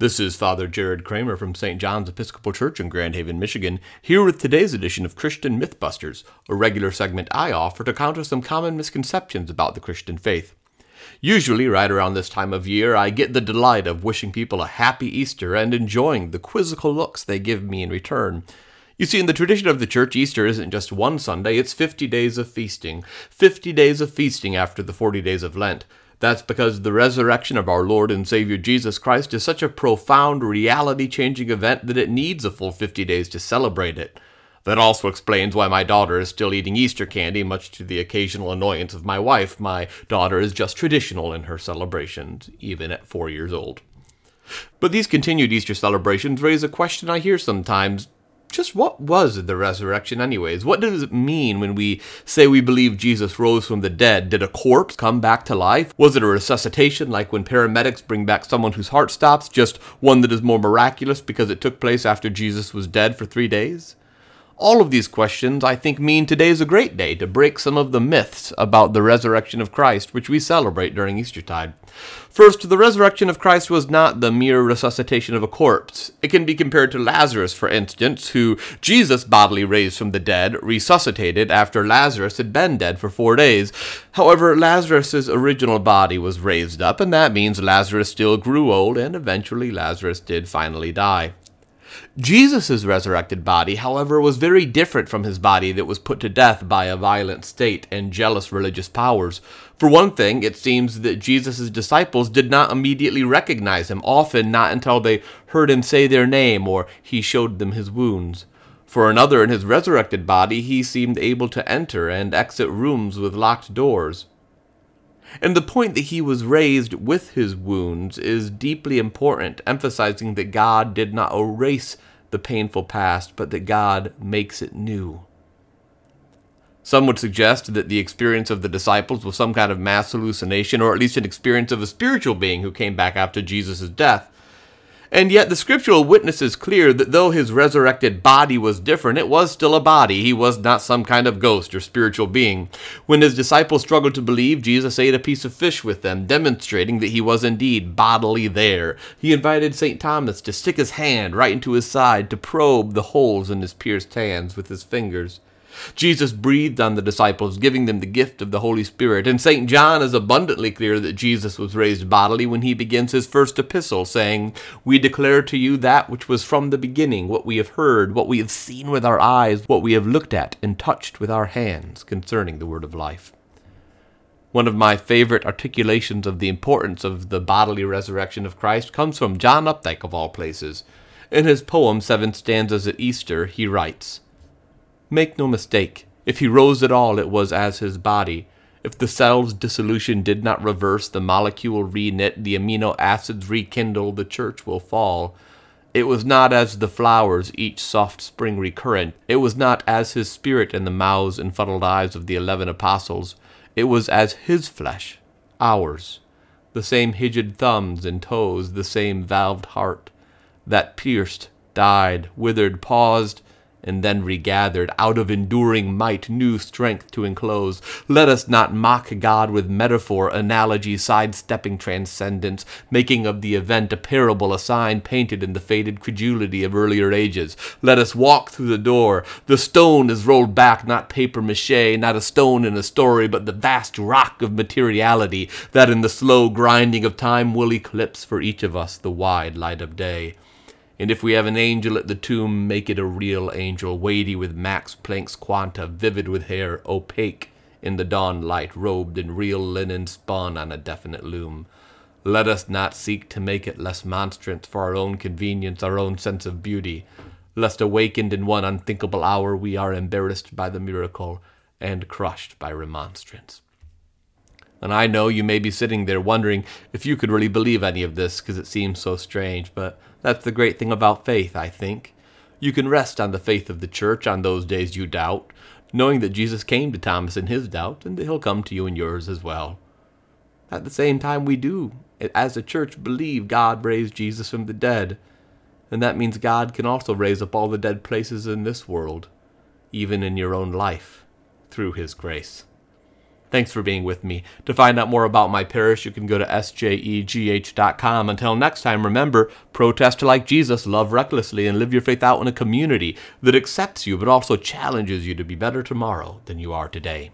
This is Father Jared Kramer from St. John's Episcopal Church in Grand Haven, Michigan, here with today's edition of Christian Mythbusters, a regular segment I offer to counter some common misconceptions about the Christian faith. Usually, right around this time of year, I get the delight of wishing people a happy Easter and enjoying the quizzical looks they give me in return. You see, in the tradition of the church, Easter isn't just one Sunday, it's 50 days of feasting. 50 days of feasting after the 40 days of Lent. That's because the resurrection of our Lord and Savior Jesus Christ is such a profound, reality changing event that it needs a full 50 days to celebrate it. That also explains why my daughter is still eating Easter candy, much to the occasional annoyance of my wife. My daughter is just traditional in her celebrations, even at four years old. But these continued Easter celebrations raise a question I hear sometimes just what was the resurrection, anyways? What does it mean when we say we believe Jesus rose from the dead? Did a corpse come back to life? Was it a resuscitation, like when paramedics bring back someone whose heart stops, just one that is more miraculous because it took place after Jesus was dead for three days? All of these questions, I think, mean today is a great day to break some of the myths about the resurrection of Christ, which we celebrate during Eastertide. First, the resurrection of Christ was not the mere resuscitation of a corpse. It can be compared to Lazarus, for instance, who Jesus bodily raised from the dead, resuscitated after Lazarus had been dead for four days. However, Lazarus's original body was raised up, and that means Lazarus still grew old, and eventually Lazarus did finally die. Jesus' resurrected body, however, was very different from his body that was put to death by a violent state and jealous religious powers. For one thing, it seems that Jesus' disciples did not immediately recognize him, often not until they heard him say their name or he showed them his wounds. For another, in his resurrected body, he seemed able to enter and exit rooms with locked doors. And the point that he was raised with his wounds is deeply important, emphasizing that God did not erase the painful past, but that God makes it new. Some would suggest that the experience of the disciples was some kind of mass hallucination, or at least an experience of a spiritual being who came back after Jesus' death. And yet the scriptural witness is clear that though his resurrected body was different, it was still a body. He was not some kind of ghost or spiritual being. When his disciples struggled to believe, Jesus ate a piece of fish with them, demonstrating that he was indeed bodily there. He invited St. Thomas to stick his hand right into his side to probe the holes in his pierced hands with his fingers. Jesus breathed on the disciples, giving them the gift of the Holy Spirit. And St. John is abundantly clear that Jesus was raised bodily when he begins his first epistle, saying, We declare to you that which was from the beginning, what we have heard, what we have seen with our eyes, what we have looked at and touched with our hands concerning the word of life. One of my favorite articulations of the importance of the bodily resurrection of Christ comes from John Updike, of all places. In his poem, Seven Stanzas at Easter, he writes, Make no mistake, if he rose at all, it was as his body. If the cell's dissolution did not reverse, the molecule reknit, the amino acids rekindle, the church will fall. It was not as the flowers, each soft spring recurrent. It was not as his spirit in the mouths and funneled eyes of the eleven apostles. It was as his flesh, ours. The same hinged thumbs and toes, the same valved heart, that pierced, died, withered, paused, and then regathered, out of enduring might, new strength to enclose. Let us not mock God with metaphor, analogy, sidestepping transcendence, making of the event a parable, a sign painted in the faded credulity of earlier ages. Let us walk through the door. The stone is rolled back, not paper mache, not a stone in a story, but the vast rock of materiality that in the slow grinding of time will eclipse for each of us the wide light of day. And if we have an angel at the tomb, make it a real angel, weighty with Max Planck's quanta, vivid with hair, opaque in the dawn light, robed in real linen spun on a definite loom. Let us not seek to make it less monstrance for our own convenience, our own sense of beauty, lest awakened in one unthinkable hour we are embarrassed by the miracle and crushed by remonstrance. And I know you may be sitting there wondering if you could really believe any of this because it seems so strange, but that's the great thing about faith, I think. You can rest on the faith of the church on those days you doubt, knowing that Jesus came to Thomas in his doubt and that he'll come to you in yours as well. At the same time, we do, as a church, believe God raised Jesus from the dead, and that means God can also raise up all the dead places in this world, even in your own life, through his grace. Thanks for being with me. To find out more about my parish, you can go to sjegh.com. Until next time, remember protest like Jesus, love recklessly, and live your faith out in a community that accepts you but also challenges you to be better tomorrow than you are today.